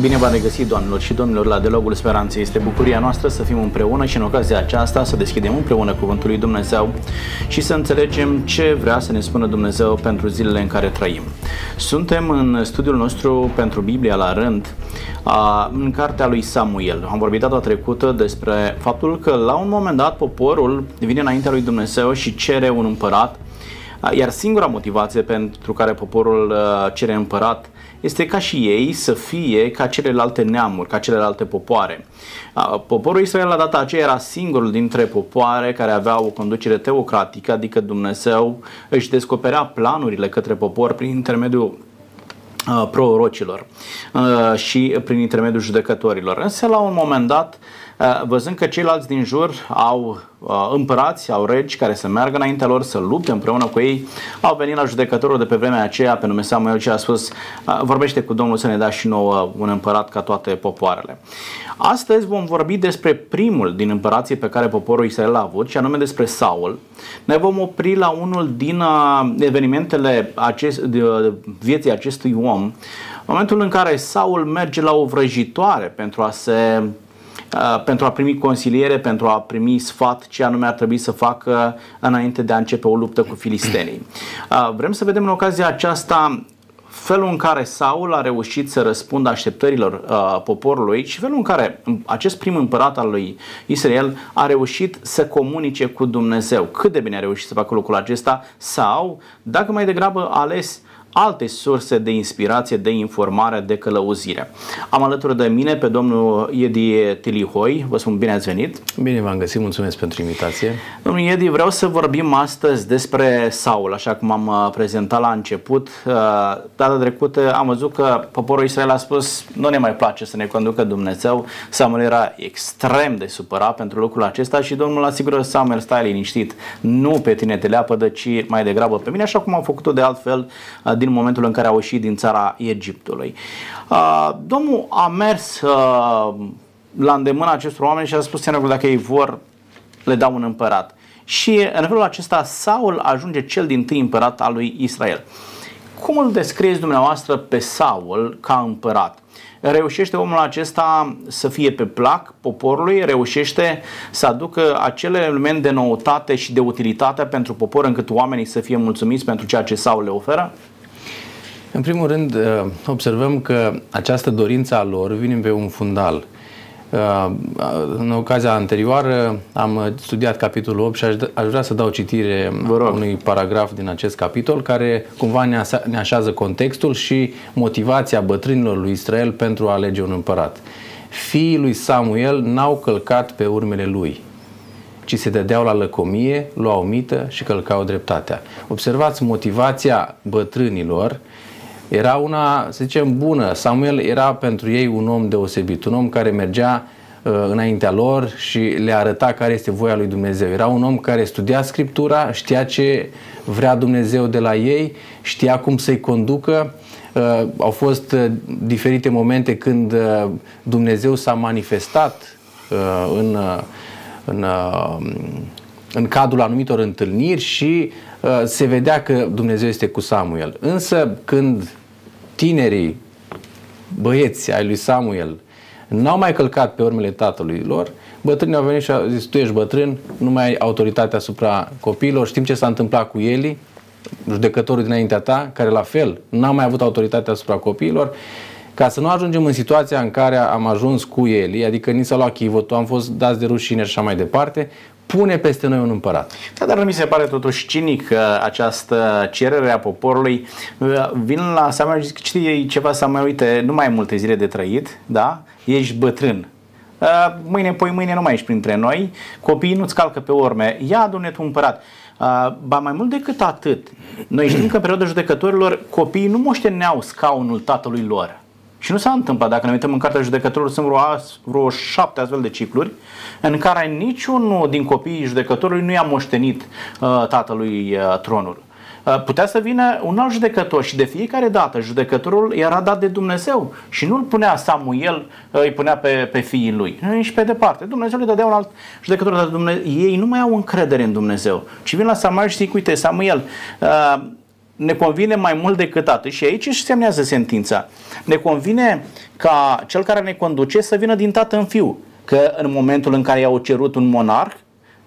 Bine v-am regăsit, doamnelor și domnilor, la Dialogul Speranței. Este bucuria noastră să fim împreună și în ocazia aceasta să deschidem împreună Cuvântul lui Dumnezeu și să înțelegem ce vrea să ne spună Dumnezeu pentru zilele în care trăim. Suntem în studiul nostru pentru Biblia la rând, în cartea lui Samuel. Am vorbit data trecută despre faptul că la un moment dat poporul vine înaintea lui Dumnezeu și cere un împărat, iar singura motivație pentru care poporul cere împărat este ca și ei să fie ca celelalte neamuri, ca celelalte popoare. Poporul Israel la data aceea era singurul dintre popoare care avea o conducere teocratică, adică Dumnezeu își descoperea planurile către popor prin intermediul prorocilor și prin intermediul judecătorilor. Însă la un moment dat, văzând că ceilalți din jur au Uh, împărați, au regi care să meargă înaintea lor, să lupte împreună cu ei. Au venit la judecătorul de pe vremea aceea, pe nume Samuel, și a spus, uh, vorbește cu Domnul să ne dea și nouă un împărat ca toate popoarele. Astăzi vom vorbi despre primul din împărații pe care poporul Israel a avut, și anume despre Saul. Ne vom opri la unul din uh, evenimentele acest, vieții acestui om, momentul în care Saul merge la o vrăjitoare pentru a se Uh, pentru a primi consiliere, pentru a primi sfat ce anume ar trebui să facă înainte de a începe o luptă cu filistenii. Uh, vrem să vedem în ocazia aceasta felul în care Saul a reușit să răspundă așteptărilor uh, poporului și felul în care acest prim împărat al lui Israel a reușit să comunice cu Dumnezeu. Cât de bine a reușit să facă lucrul acesta sau, dacă mai degrabă a ales alte surse de inspirație, de informare, de călăuzire. Am alături de mine pe domnul Edi Tilihoi. Vă spun bine ați venit. Bine v-am găsit, mulțumesc pentru invitație. Domnul Edi, vreau să vorbim astăzi despre Saul, așa cum am uh, prezentat la început. Uh, data trecută am văzut că poporul Israel a spus nu ne mai place să ne conducă Dumnezeu. Samuel era extrem de supărat pentru lucrul acesta și Domnul asigură Samuel, stai liniștit, nu pe tine te leapădă, ci mai degrabă pe mine, așa cum am făcut-o de altfel uh, din momentul în care au ieșit din țara Egiptului. Uh, domnul a mers uh, la îndemâna acestor oameni și a spus că dacă ei vor, le dau un împărat. Și în felul acesta Saul ajunge cel din tâi împărat al lui Israel. Cum îl descrieți dumneavoastră pe Saul ca împărat? reușește omul acesta să fie pe plac poporului, reușește să aducă acele elemente de noutate și de utilitate pentru popor încât oamenii să fie mulțumiți pentru ceea ce Saul le oferă? În primul rând, uh, observăm că această dorință a lor vine pe un fundal. Uh, în ocazia anterioară am studiat capitolul 8 și aș vrea să dau citire unui paragraf din acest capitol care cumva ne așează contextul și motivația bătrânilor lui Israel pentru a alege un împărat. Fiii lui Samuel n-au călcat pe urmele lui, ci se dădeau la lăcomie, luau mită și călcau dreptatea. Observați motivația bătrânilor era una, să zicem, bună. Samuel era pentru ei un om deosebit, un om care mergea uh, înaintea lor și le arăta care este voia lui Dumnezeu. Era un om care studia Scriptura, știa ce vrea Dumnezeu de la ei, știa cum să-i conducă. Uh, au fost uh, diferite momente când uh, Dumnezeu s-a manifestat uh, în, uh, în, uh, în cadrul anumitor întâlniri și uh, se vedea că Dumnezeu este cu Samuel. Însă când tinerii băieți ai lui Samuel n-au mai călcat pe urmele tatălui lor, bătrânii au venit și au zis, tu ești bătrân, nu mai ai autoritate asupra copiilor, știm ce s-a întâmplat cu Eli, judecătorul dinaintea ta, care la fel n-a mai avut autoritate asupra copiilor, ca să nu ajungem în situația în care am ajuns cu Eli, adică ni s-a luat chivotul, am fost dați de rușine și așa mai departe, pune peste noi un împărat. Da, dar nu mi se pare totuși cinic această cerere a poporului. Vin la Samuel și zic, știi ceva, Samuel, uite, nu mai ai multe zile de trăit, da? Ești bătrân. Mâine, poi mâine nu mai ești printre noi, copiii nu-ți calcă pe urme, ia adune tu împărat. Uh, ba mai mult decât atât, noi știm că în perioada judecătorilor copiii nu moșteneau scaunul tatălui lor. Și nu s-a întâmplat, dacă ne uităm în cartea judecătorilor, sunt vreo, vreo șapte astfel de cicluri în care niciunul din copiii judecătorului nu i-a moștenit uh, tatălui uh, tronul. Uh, putea să vină un alt judecător și de fiecare dată judecătorul era dat de Dumnezeu și nu îl punea Samuel, uh, îi punea pe, pe fiii lui. Și pe departe. Dumnezeu le dădea un alt judecător, dar Dumnezeu, ei nu mai au încredere în Dumnezeu. Și vin la Samuel și zic, uite, Samuel, ne convine mai mult decât atât și aici își semnează sentința. Ne convine ca cel care ne conduce să vină din tată în fiu. Că în momentul în care i-au cerut un monarh,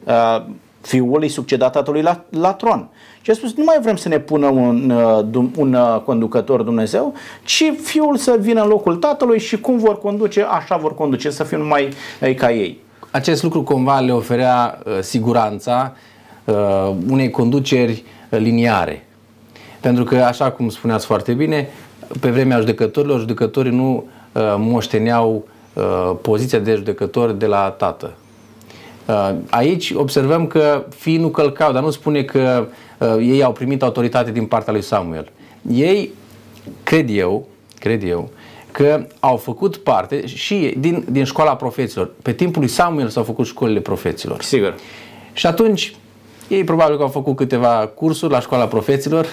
uh, fiul îi succeda tatălui la, la tron. Și a spus, nu mai vrem să ne pună un, uh, un uh, conducător Dumnezeu, ci fiul să vină în locul tatălui și cum vor conduce, așa vor conduce, să fim mai ca ei. Acest lucru cumva le oferea uh, siguranța uh, unei conduceri liniare. Pentru că, așa cum spuneați foarte bine, pe vremea judecătorilor, judecătorii nu uh, moșteneau uh, poziția de judecător de la tată. Uh, aici observăm că fiii nu călcau, dar nu spune că uh, ei au primit autoritate din partea lui Samuel. Ei, cred eu, cred eu, că au făcut parte și din, din școala profeților. Pe timpul lui Samuel s-au făcut școlile profeților. Sigur. Și atunci ei probabil că au făcut câteva cursuri la școala profeților.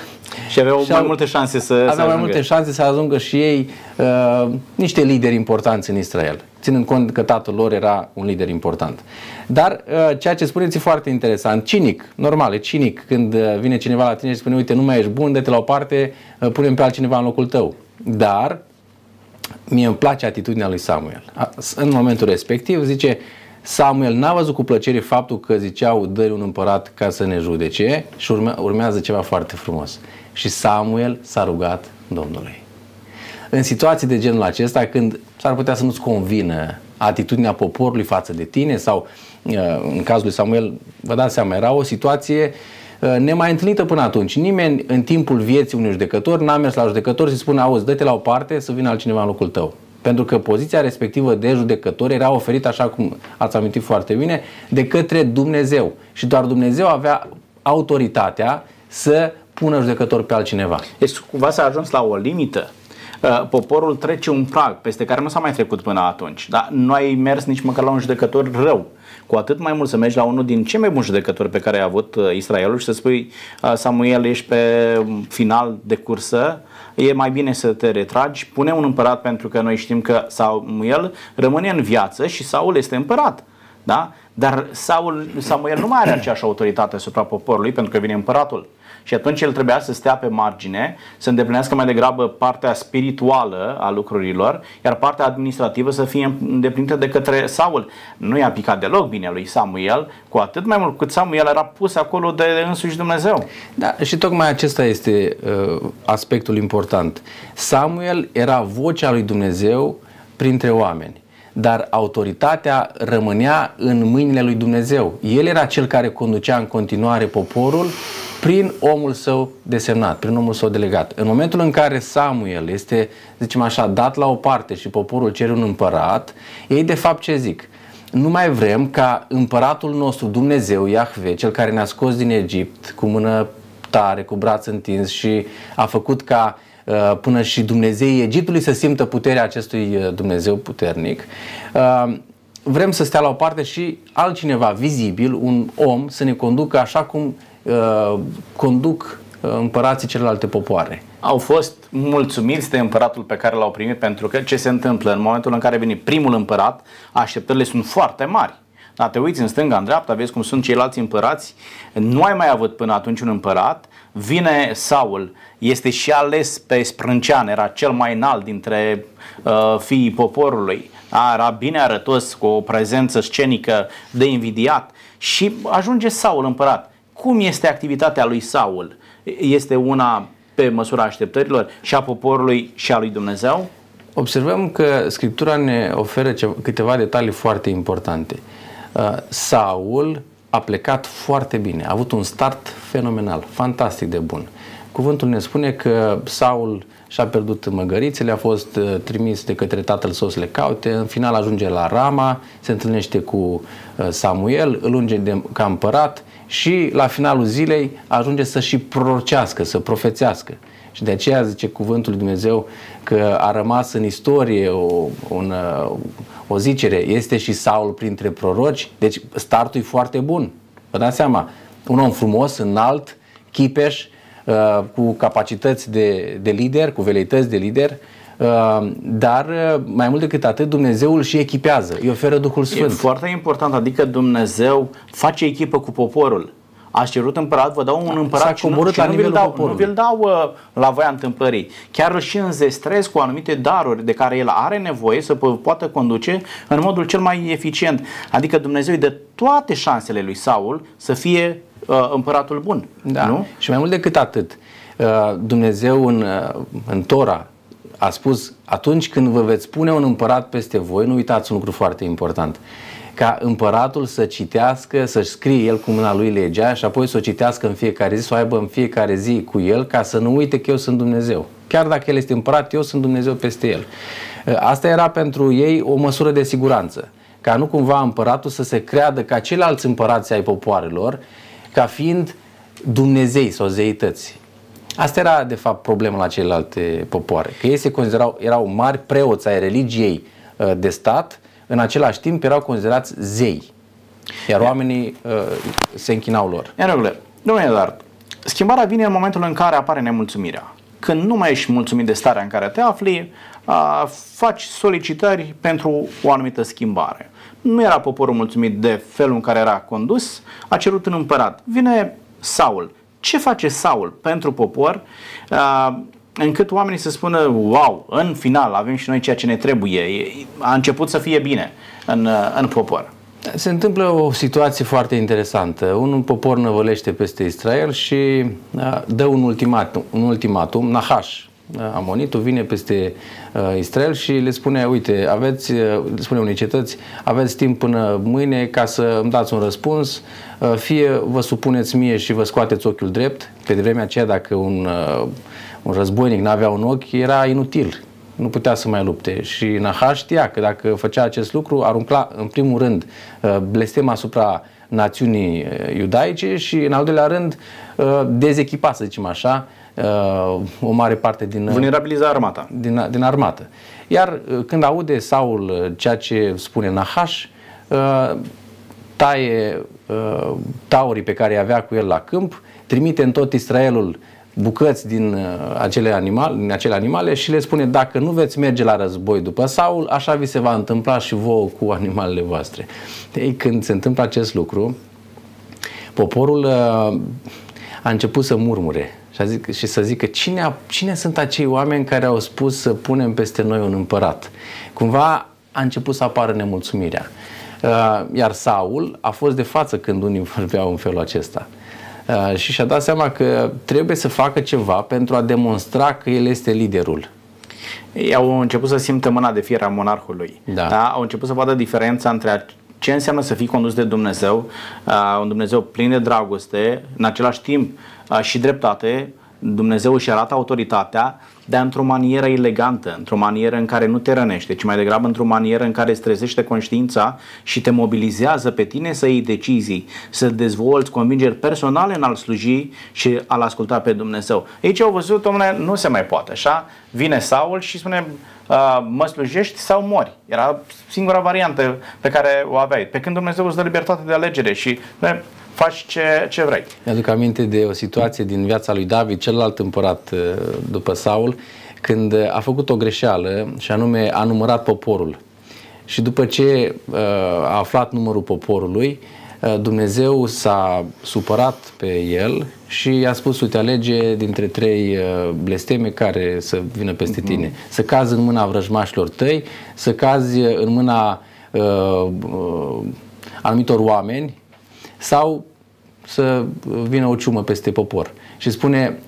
Și aveau și mai multe șanse să Aveau să mai multe șanse să ajungă și ei uh, niște lideri importanți în Israel, ținând cont că tatăl lor era un lider important. Dar uh, ceea ce spuneți e foarte interesant, cinic, normal, e cinic când uh, vine cineva la tine și spune, uite, nu mai ești bun, dă-te la o parte, uh, punem pe altcineva în locul tău. Dar mie îmi place atitudinea lui Samuel. În momentul respectiv zice, Samuel n-a văzut cu plăcere faptul că ziceau dă un împărat ca să ne judece și urme, urmează ceva foarte frumos. Și Samuel s-a rugat Domnului. În situații de genul acesta, când s-ar putea să nu-ți convină atitudinea poporului față de tine sau uh, în cazul lui Samuel, vă dați seama, era o situație uh, nemai întâlnită până atunci. Nimeni în timpul vieții unui judecător n-a mers la judecător și spune, auzi, dă-te la o parte să vină altcineva în locul tău. Pentru că poziția respectivă de judecător era oferită, așa cum ați amintit foarte bine, de către Dumnezeu. Și doar Dumnezeu avea autoritatea să pună judecător pe altcineva. Deci cumva s-a ajuns la o limită. Uh, poporul trece un prag peste care nu s-a mai trecut până atunci. Dar nu ai mers nici măcar la un judecător rău. Cu atât mai mult să mergi la unul din cei mai buni judecători pe care a avut uh, Israelul și să spui uh, Samuel, ești pe final de cursă, e mai bine să te retragi, pune un împărat pentru că noi știm că Samuel rămâne în viață și Saul este împărat. Da? Dar Saul, Samuel nu mai are aceeași autoritate asupra poporului pentru că vine împăratul. Și atunci el trebuia să stea pe margine, să îndeplinească mai degrabă partea spirituală a lucrurilor, iar partea administrativă să fie îndeplinită de către Saul. Nu i-a picat deloc bine lui Samuel, cu atât mai mult cât Samuel era pus acolo de însuși Dumnezeu. Da, și tocmai acesta este uh, aspectul important. Samuel era vocea lui Dumnezeu printre oameni dar autoritatea rămânea în mâinile lui Dumnezeu. El era cel care conducea în continuare poporul prin omul său desemnat, prin omul său delegat. În momentul în care Samuel este, zicem așa, dat la o parte și poporul cere un împărat, ei de fapt ce zic? Nu mai vrem ca împăratul nostru, Dumnezeu, Iahve, cel care ne-a scos din Egipt cu mână tare, cu braț întins și a făcut ca uh, până și Dumnezeii Egiptului să simtă puterea acestui uh, Dumnezeu puternic. Uh, vrem să stea la o parte și altcineva vizibil, un om, să ne conducă așa cum Uh, conduc uh, împărații celelalte popoare. Au fost mulțumiți de împăratul pe care l-au primit pentru că ce se întâmplă în momentul în care vine primul împărat, așteptările sunt foarte mari. Da, te uiți în stânga, în dreapta, vezi cum sunt ceilalți împărați. Nu ai mai avut până atunci un împărat. Vine Saul, este și ales pe sprâncean, era cel mai înalt dintre uh, fiii poporului. Da, era bine arătos, cu o prezență scenică de invidiat. Și ajunge Saul împărat cum este activitatea lui Saul? Este una pe măsura așteptărilor și a poporului și a lui Dumnezeu? Observăm că Scriptura ne oferă câteva detalii foarte importante. Uh, Saul a plecat foarte bine, a avut un start fenomenal, fantastic de bun. Cuvântul ne spune că Saul și-a pierdut măgărițele, a fost uh, trimis de către tatăl său să le caute, în final ajunge la Rama, se întâlnește cu uh, Samuel, îl unge de, ca împărat și la finalul zilei ajunge să și prorocească, să profețească. Și de aceea zice cuvântul lui Dumnezeu că a rămas în istorie o, un, o zicere, este și Saul printre proroci, deci startul e foarte bun. Vă dați seama, un om frumos, înalt, chipeș, uh, cu capacități de, de lider, cu veleități de lider, uh, dar uh, mai mult decât atât Dumnezeu îl și echipează, îi oferă Duhul Sfânt. E foarte important, adică Dumnezeu face echipă cu poporul ați cerut împărat, vă dau un S-a împărat și nu, coborât și la nu vi-l nivelul dau, nu poporului. vi-l dau uh, la voia întâmplării. Chiar îl și înzestrez cu anumite daruri de care el are nevoie să po- poată conduce în modul cel mai eficient. Adică Dumnezeu îi dă toate șansele lui Saul să fie uh, împăratul bun. Da. Nu? Și mai mult decât atât, uh, Dumnezeu în, uh, în Tora a spus, atunci când vă veți pune un împărat peste voi, nu uitați un lucru foarte important, ca împăratul să citească, să-și scrie el cu mâna lui legea și apoi să o citească în fiecare zi, să o aibă în fiecare zi cu el, ca să nu uite că eu sunt Dumnezeu. Chiar dacă el este împărat, eu sunt Dumnezeu peste el. Uh, Asta era pentru ei o măsură de siguranță, ca nu cumva împăratul să se creadă ca ceilalți împărați ai popoarelor, ca fiind Dumnezei sau zeități. Asta era, de fapt, problema la celelalte popoare. Că ei se considerau, erau mari preoți ai religiei uh, de stat, în același timp erau considerați zei. Iar oamenii uh, se închinau lor. În regulă. Domnule Eduard, schimbarea vine în momentul în care apare nemulțumirea. Când nu mai ești mulțumit de starea în care te afli, a, faci solicitări pentru o anumită schimbare. Nu era poporul mulțumit de felul în care era condus, a cerut un împărat. Vine Saul. Ce face Saul pentru popor a, încât oamenii să spună, wow, în final avem și noi ceea ce ne trebuie. E- A început să fie bine în, în popor. Se întâmplă o situație foarte interesantă. Un popor năvălește peste Israel și uh, dă un ultimatum, un ultimatum Nahash, uh, Amonitul, vine peste uh, Israel și le spune, uite, aveți, uh, le spune unei cetăți, aveți timp până mâine ca să îmi dați un răspuns, uh, fie vă supuneți mie și vă scoateți ochiul drept, pe vremea aceea dacă un, uh, un războinic n-avea un ochi, era inutil. Nu putea să mai lupte. Și Nahash știa că dacă făcea acest lucru, arunca în primul rând uh, blestem asupra națiunii uh, iudaice și în al doilea rând uh, dezechipa, să zicem așa, uh, o mare parte din, Vulnerabiliza armata. din, din armată. Iar uh, când aude Saul uh, ceea ce spune Nahash, uh, taie uh, taurii pe care îi avea cu el la câmp, trimite în tot Israelul bucăți din uh, acele, animale, din acele animale și le spune dacă nu veți merge la război după Saul, așa vi se va întâmpla și vouă cu animalele voastre. Ei, când se întâmplă acest lucru, poporul uh, a început să murmure și, a zic, și să zică cine, a, cine sunt acei oameni care au spus să punem peste noi un împărat. Cumva a început să apară nemulțumirea. Uh, iar Saul a fost de față când unii vorbeau în felul acesta. Uh, și și-a dat seama că trebuie să facă ceva pentru a demonstra că el este liderul. Ei au început să simtă mâna de fier a monarhului. Da. Au început să vadă diferența între ce înseamnă să fii condus de Dumnezeu, uh, un Dumnezeu plin de dragoste, în același timp uh, și dreptate, Dumnezeu își arată autoritatea, dar într-o manieră elegantă, într-o manieră în care nu te rănește, ci mai degrabă într-o manieră în care îți trezește conștiința și te mobilizează pe tine să iei decizii, să dezvolți convingeri personale în al sluji și al asculta pe Dumnezeu. Aici au văzut, domnule, nu se mai poate, așa? Vine Saul și spune, uh, mă slujești sau mori. Era singura variantă pe care o aveai. Pe când Dumnezeu îți dă libertate de alegere și bă, faci ce, ce vrei. Mi-aduc aminte de o situație din viața lui David, celălalt împărat uh, după Saul, când uh, a făcut o greșeală și anume a numărat poporul. Și după ce uh, a aflat numărul poporului, uh, Dumnezeu s-a supărat pe el și i-a spus, uite, alege dintre trei uh, blesteme care să vină peste tine. Să cazi în mâna vrăjmașilor tăi, să cazi în mâna uh, uh, anumitor oameni sau să vină o ciumă peste popor. Și spune,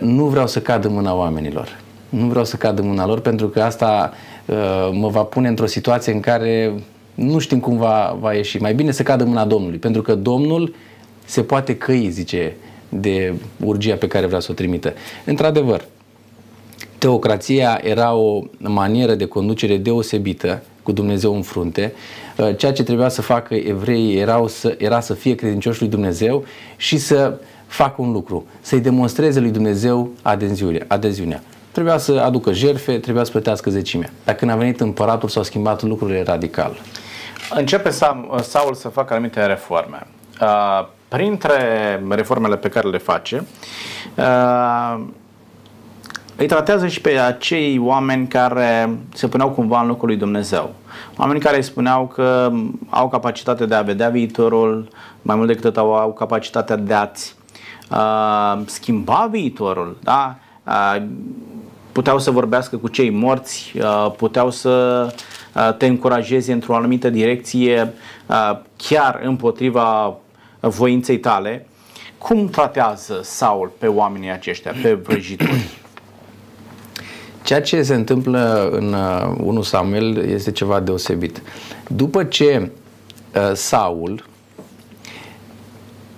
nu vreau să cad în mâna oamenilor. Nu vreau să cad în mâna lor pentru că asta uh, mă va pune într-o situație în care nu știm cum va, va ieși. Mai bine să cad în mâna Domnului, pentru că Domnul se poate căi, zice, de urgia pe care vrea să o trimită. Într-adevăr, teocrația era o manieră de conducere deosebită cu Dumnezeu în frunte. Uh, Ceea ce trebuia să facă evreii erau să, era să fie credincioși lui Dumnezeu și să facă un lucru, să-i demonstreze lui Dumnezeu adeziunea. adeziunea. Trebuia să aducă jerfe, trebuia să plătească zecimea. Dar când a venit împăratul s-au schimbat lucrurile radical. Începe Sam- Saul să facă anumite reforme. Uh, Printre reformele pe care le face, uh, îi tratează și pe acei oameni care se puneau cumva în locul lui Dumnezeu. Oameni care îi spuneau că au capacitatea de a vedea viitorul, mai mult decât au, au capacitatea de a-ți uh, schimba viitorul. Da? Uh, puteau să vorbească cu cei morți, uh, puteau să uh, te încurajeze într-o anumită direcție, uh, chiar împotriva voinței tale. Cum tratează Saul pe oamenii aceștia, pe vrăjitori? Ceea ce se întâmplă în 1 Samuel este ceva deosebit. După ce Saul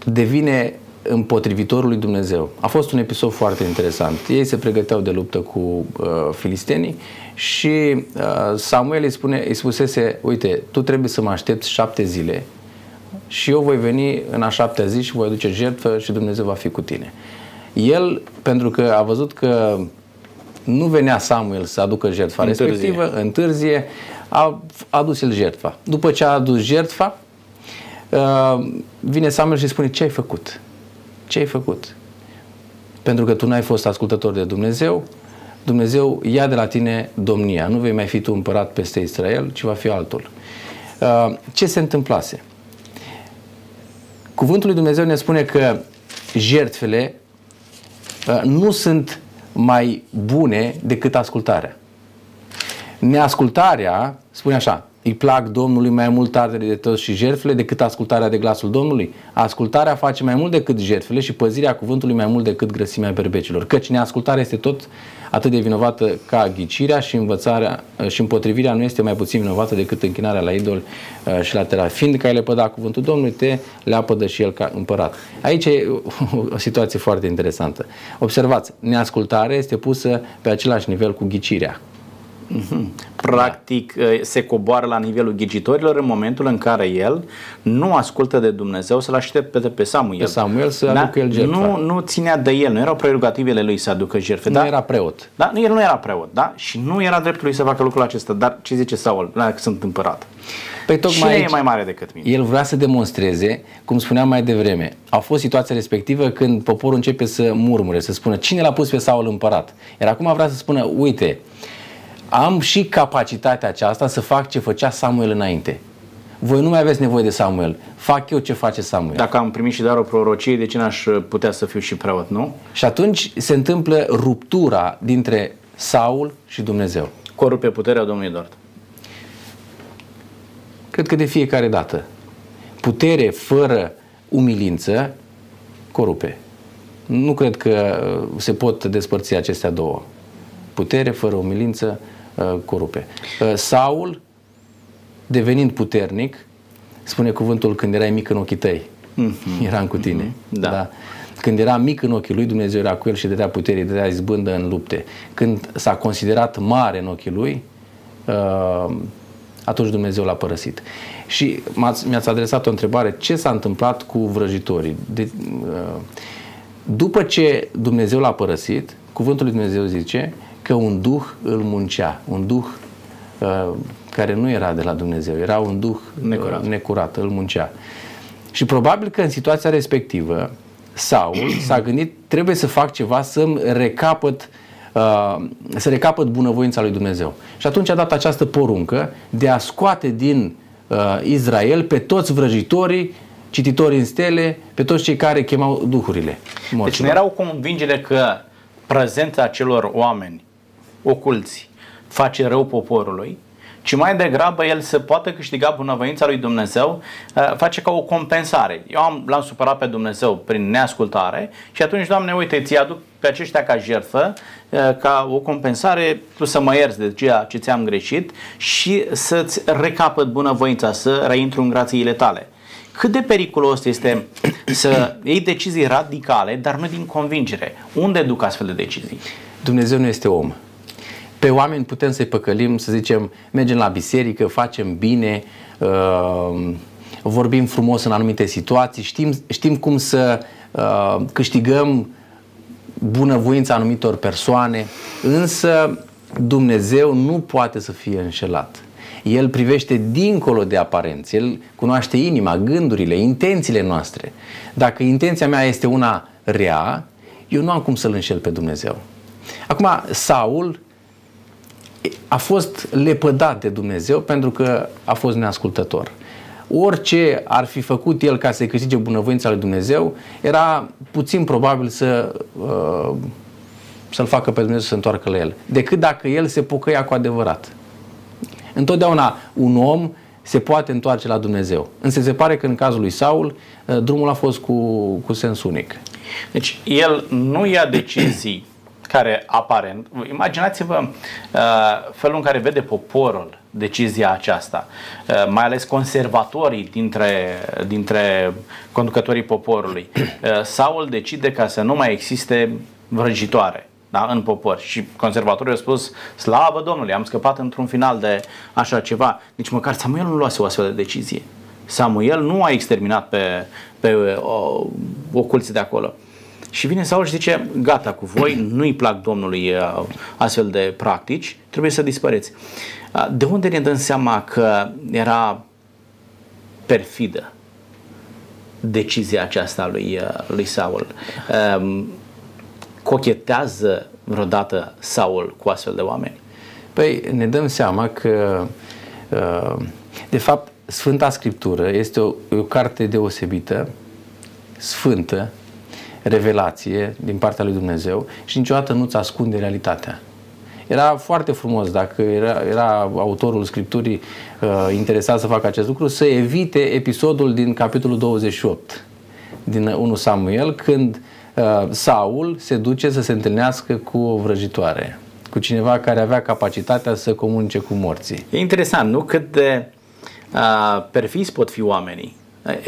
devine împotrivitorul lui Dumnezeu. A fost un episod foarte interesant. Ei se pregăteau de luptă cu uh, filistenii și uh, Samuel îi, spune, îi spusese, uite, tu trebuie să mă aștepți șapte zile și eu voi veni în a șaptea zi și voi aduce jertfă și Dumnezeu va fi cu tine. El, pentru că a văzut că nu venea Samuel să aducă jertfa întârzie. respectivă, întârzie, a adus el jertfa. După ce a adus jertfa, uh, vine Samuel și spune, ce ai făcut? Ce ai făcut? Pentru că tu n-ai fost ascultător de Dumnezeu, Dumnezeu ia de la tine domnia. Nu vei mai fi tu împărat peste Israel, ci va fi altul. Uh, ce se întâmplase? Cuvântul lui Dumnezeu ne spune că jertfele uh, nu sunt mai bune decât ascultarea. Neascultarea, spune așa, îi plac Domnului mai mult ardere de toți și jertfele decât ascultarea de glasul Domnului. Ascultarea face mai mult decât jertfele și păzirea cuvântului mai mult decât grăsimea berbecilor. Căci neascultarea este tot atât de vinovată ca ghicirea și învățarea și împotrivirea nu este mai puțin vinovată decât închinarea la idol uh, și la terapie. Fiind că ai lepădat cuvântul Domnului, te leapădă și el ca împărat. Aici e o situație foarte interesantă. Observați, neascultarea este pusă pe același nivel cu ghicirea. Mhm. Practic da. se coboară la nivelul ghicitorilor în momentul în care el nu ascultă de Dumnezeu să-l aștepte pe, pe Samuel. Pe Samuel să da? aducă el jertfa. Nu, nu ținea de el, nu erau prerogativele lui să aducă jertfe. Nu da? era preot. Da, el nu era preot, da? Și nu era dreptul lui să facă lucrul acesta. Dar ce zice Saul? La că sunt împărat. Păi tocmai Cine aici, e mai mare decât mine? El vrea să demonstreze, cum spuneam mai devreme, a fost situația respectivă când poporul începe să murmure, să spună cine l-a pus pe Saul împărat. Iar acum vrea să spună, uite, am și capacitatea aceasta să fac ce făcea Samuel înainte. Voi nu mai aveți nevoie de Samuel. Fac eu ce face Samuel. Dacă am primit și dar o prorocie, de ce n-aș putea să fiu și preot, nu? Și atunci se întâmplă ruptura dintre Saul și Dumnezeu. Corupe puterea Domnului Eduard. Cred că de fiecare dată. Putere fără umilință corupe. Nu cred că se pot despărți acestea două. Putere fără umilință Uh, corupe. Uh, Saul, devenind puternic, spune cuvântul când erai mic în ochii tăi, mm-hmm. eram cu tine. Mm-hmm. Da. da. Când era mic în ochii lui, Dumnezeu era cu el și dădea putere, dădea izbândă în lupte. Când s-a considerat mare în ochii lui, uh, atunci Dumnezeu l-a părăsit. Și mi-ați adresat o întrebare, ce s-a întâmplat cu vrăjitorii? De, după ce Dumnezeu l-a părăsit, cuvântul lui Dumnezeu zice că un duh îl muncea, un duh uh, care nu era de la Dumnezeu, era un duh necurat. Uh, necurat, îl muncea. Și probabil că în situația respectivă, Saul s-a gândit, trebuie să fac ceva să-mi recapăt uh, să recapăt bunăvoința lui Dumnezeu. Și atunci a dat această poruncă de a scoate din uh, Israel pe toți vrăjitorii, cititorii în stele, pe toți cei care chemau duhurile. Deci nu era o convingere că prezența acelor oameni oculți face rău poporului, ci mai degrabă el să poată câștiga bunăvoința lui Dumnezeu, uh, face ca o compensare. Eu am, l-am supărat pe Dumnezeu prin neascultare și atunci, Doamne, uite, ți aduc pe aceștia ca jertfă, uh, ca o compensare, tu să mă ierți de ceea ce ți-am greșit și să-ți recapăt bunăvoința, să reintru în grațiile tale. Cât de periculos este să iei decizii radicale, dar nu din convingere? Unde duc astfel de decizii? Dumnezeu nu este om. Pe oameni putem să-i păcălim, să zicem, mergem la biserică, facem bine, uh, vorbim frumos în anumite situații, știm, știm cum să uh, câștigăm bunăvoința anumitor persoane, însă Dumnezeu nu poate să fie înșelat. El privește dincolo de aparențe, El cunoaște inima, gândurile, intențiile noastre. Dacă intenția mea este una rea, eu nu am cum să-L înșel pe Dumnezeu. Acum, Saul a fost lepădat de Dumnezeu pentru că a fost neascultător. Orice ar fi făcut el ca să câștige bunăvoința lui Dumnezeu, era puțin probabil să, uh, să-l facă pe Dumnezeu să se întoarcă la el, decât dacă el se pocăia cu adevărat. Întotdeauna un om se poate întoarce la Dumnezeu. Însă se pare că în cazul lui Saul, uh, drumul a fost cu, cu sens unic. Deci el nu ia decizii care aparent, imaginați-vă uh, felul în care vede poporul decizia aceasta, uh, mai ales conservatorii dintre, dintre conducătorii poporului. Uh, Saul decide ca să nu mai existe vrăjitoare da, în popor. Și conservatorii au spus, slavă Domnului, am scăpat într-un final de așa ceva. Nici măcar Samuel nu luase o astfel de decizie. Samuel nu a exterminat pe, pe o, oculții de acolo. Și vine Saul și zice, gata cu voi, nu-i plac Domnului uh, astfel de practici, trebuie să dispăreți. Uh, de unde ne dăm seama că era perfidă decizia aceasta lui, uh, lui Saul? Um, cochetează vreodată Saul cu astfel de oameni? Păi ne dăm seama că de fapt Sfânta Scriptură este o, o carte deosebită, sfântă, revelație din partea lui Dumnezeu și niciodată nu-ți ascunde realitatea. Era foarte frumos dacă era, era autorul scripturii uh, interesat să facă acest lucru, să evite episodul din capitolul 28 din 1 Samuel, când uh, Saul se duce să se întâlnească cu o vrăjitoare, cu cineva care avea capacitatea să comunice cu morții. E interesant, nu? Cât de uh, perfis pot fi oamenii.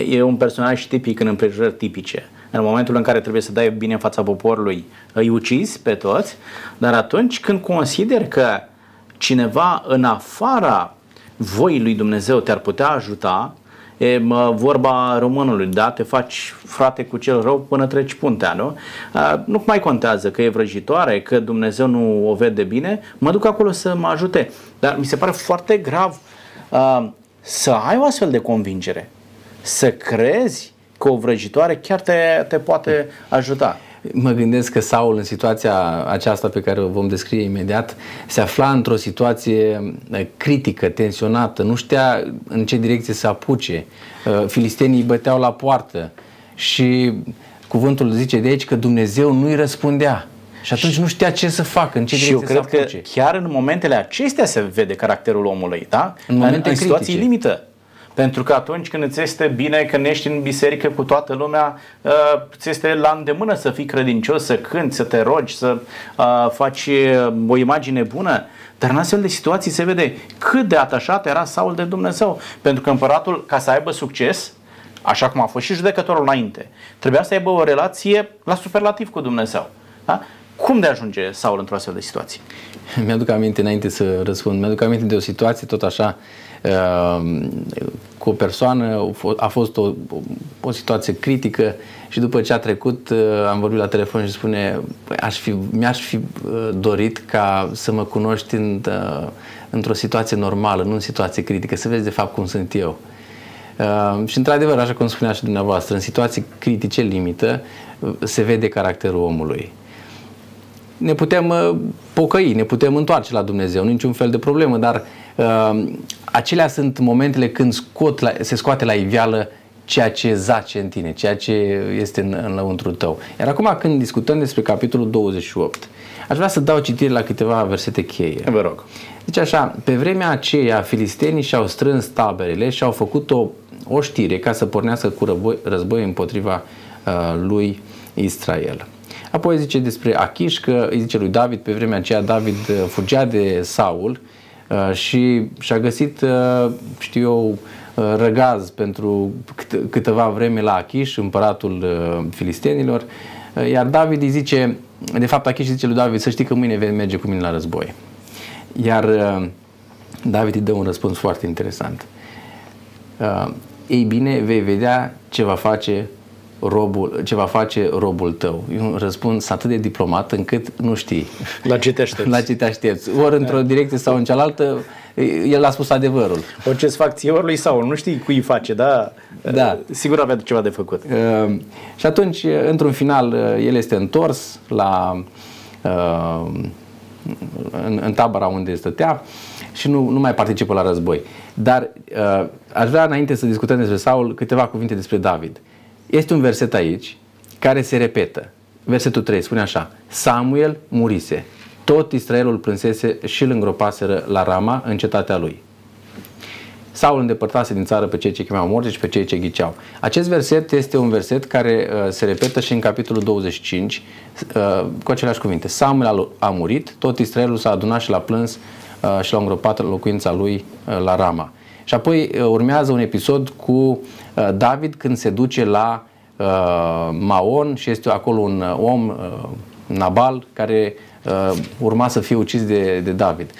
E un personaj tipic în împrejurări tipice în momentul în care trebuie să dai bine în fața poporului, îi ucizi pe toți, dar atunci când consider că cineva în afara voii lui Dumnezeu te-ar putea ajuta, e mă, vorba românului, da? Te faci frate cu cel rău până treci puntea, nu? A, nu mai contează că e vrăjitoare, că Dumnezeu nu o vede bine, mă duc acolo să mă ajute. Dar mi se pare foarte grav a, să ai o astfel de convingere, să crezi că o vrăjitoare chiar te, te poate ajuta. Mă gândesc că Saul în situația aceasta pe care o vom descrie imediat se afla într-o situație eh, critică, tensionată, nu știa în ce direcție să apuce. Eh, filistenii băteau la poartă și cuvântul zice de aici că Dumnezeu nu-i răspundea. Și atunci nu știa ce să facă, în ce și eu cred că chiar în momentele acestea se vede caracterul omului, da? În, momente în, în situații limită. Pentru că atunci când îți este bine, când ești în biserică cu toată lumea, uh, ți este la îndemână să fii credincios, să cânti, să te rogi, să uh, faci uh, o imagine bună. Dar în astfel de situații se vede cât de atașat era Saul de Dumnezeu. Pentru că împăratul, ca să aibă succes, așa cum a fost și judecătorul înainte, trebuia să aibă o relație la superlativ cu Dumnezeu. Da? Cum de ajunge Saul într-o astfel de situație? Mi-aduc aminte, înainte să răspund, mi-aduc aminte de o situație tot așa Ehm, cu o persoană, a fost o, o situație critică și după ce a trecut eh, am vorbit la telefon și spune păi aș fi, mi-aș fi eh, dorit ca să mă cunoști în, eh, într-o situație normală, nu în situație critică, să vezi de fapt cum sunt eu. Uh, și într-adevăr, așa cum spunea și dumneavoastră, în situații critice limită se vede caracterul omului. Ne putem uh, pocăi, ne putem întoarce la Dumnezeu, niciun fel de problemă, dar uh, acelea sunt momentele când scot la, se scoate la iveală ceea ce zace în tine, ceea ce este în, în lăuntru tău. Iar acum când discutăm despre capitolul 28, aș vrea să dau citire la câteva versete cheie. Vă rog. Deci așa, pe vremea aceea filistenii și-au strâns taberele și au făcut o, o știre ca să pornească cu război, război împotriva uh, lui Israel. Apoi zice despre Achiș că îi zice lui David, pe vremea aceea David uh, fugea de Saul uh, și și-a găsit, uh, știu eu, răgaz pentru câteva vreme la Achiș, împăratul filistenilor, iar David îi zice, de fapt Achiș zice lui David să știi că mâine vei merge cu mine la război. Iar David îi dă un răspuns foarte interesant. Ei bine, vei vedea ce va face robul, ce va face robul tău. E un răspuns atât de diplomat încât nu știi. La ce te aștepți. La ce te aștepți. Ori într-o direcție sau în cealaltă, el a spus adevărul. Orice îți fac ție, ori lui sau nu știi cui îi face, da? Da. Sigur avea ceva de făcut. Uh, și atunci, într-un final, el este întors la uh, în, în tabăra unde stătea și nu, nu mai participă la război. Dar uh, aș vrea înainte să discutăm despre Saul câteva cuvinte despre David. Este un verset aici care se repetă. Versetul 3 spune așa. Samuel murise. Tot Israelul plânsese și îl îngropaseră la Rama în cetatea lui. Saul îndepărtase din țară pe cei ce chemau morți și pe cei ce ghiceau. Acest verset este un verset care uh, se repetă și în capitolul 25 uh, cu aceleași cuvinte. Samuel a, a murit, tot Israelul s-a adunat și l-a plâns uh, și l-a îngropat locuința lui uh, la Rama. Și apoi uh, urmează un episod cu uh, David când se duce la uh, Maon și este acolo un uh, om, uh, Nabal, care uh, urma să fie ucis de, de David.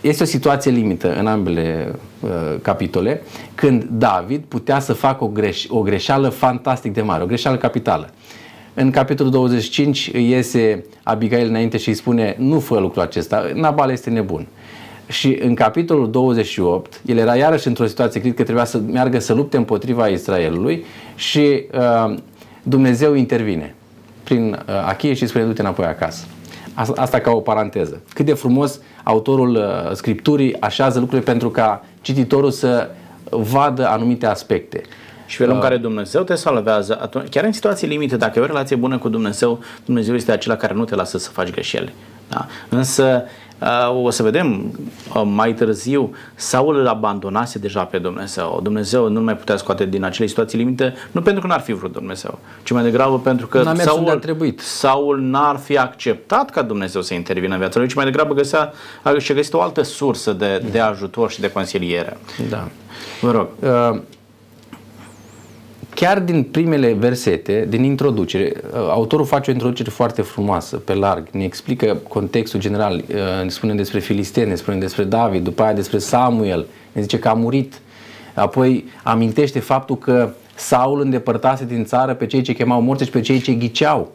Este o situație limită în ambele uh, capitole, când David putea să facă o, greș- o greșeală fantastic de mare, o greșeală capitală. În capitolul 25 iese Abigail înainte și îi spune nu fă lucrul acesta, Nabal este nebun. Și în capitolul 28, el era iarăși într-o situație critică, trebuia să meargă să lupte împotriva Israelului și uh, Dumnezeu intervine prin uh, Achie și spune du-te înapoi acasă. Asta, asta ca o paranteză. Cât de frumos autorul uh, Scripturii așează lucrurile pentru ca cititorul să vadă anumite aspecte. Și felul în care Dumnezeu te salvează, atunci, chiar în situații limite, dacă ai o relație bună cu Dumnezeu, Dumnezeu este acela care nu te lasă să faci greșeli. Da? Însă, uh, o să vedem uh, mai târziu, Saul îl abandonase deja pe Dumnezeu. Dumnezeu nu mai putea scoate din acele situații limite, nu pentru că n-ar fi vrut Dumnezeu, ci mai degrabă pentru că N-a mers unde a Saul, trebuit. Saul n-ar fi acceptat ca Dumnezeu să intervină în viața lui, ci mai degrabă găsea, și-a găsit o altă sursă de, de ajutor și de consiliere. Da. Vă rog. Uh, chiar din primele versete, din introducere, uh, autorul face o introducere foarte frumoasă, pe larg, ne explică contextul general, uh, ne spune despre filisteni, ne spune despre David, după aia despre Samuel, ne zice că a murit, apoi amintește faptul că Saul îndepărtase din țară pe cei ce chemau morți și pe cei ce ghiceau.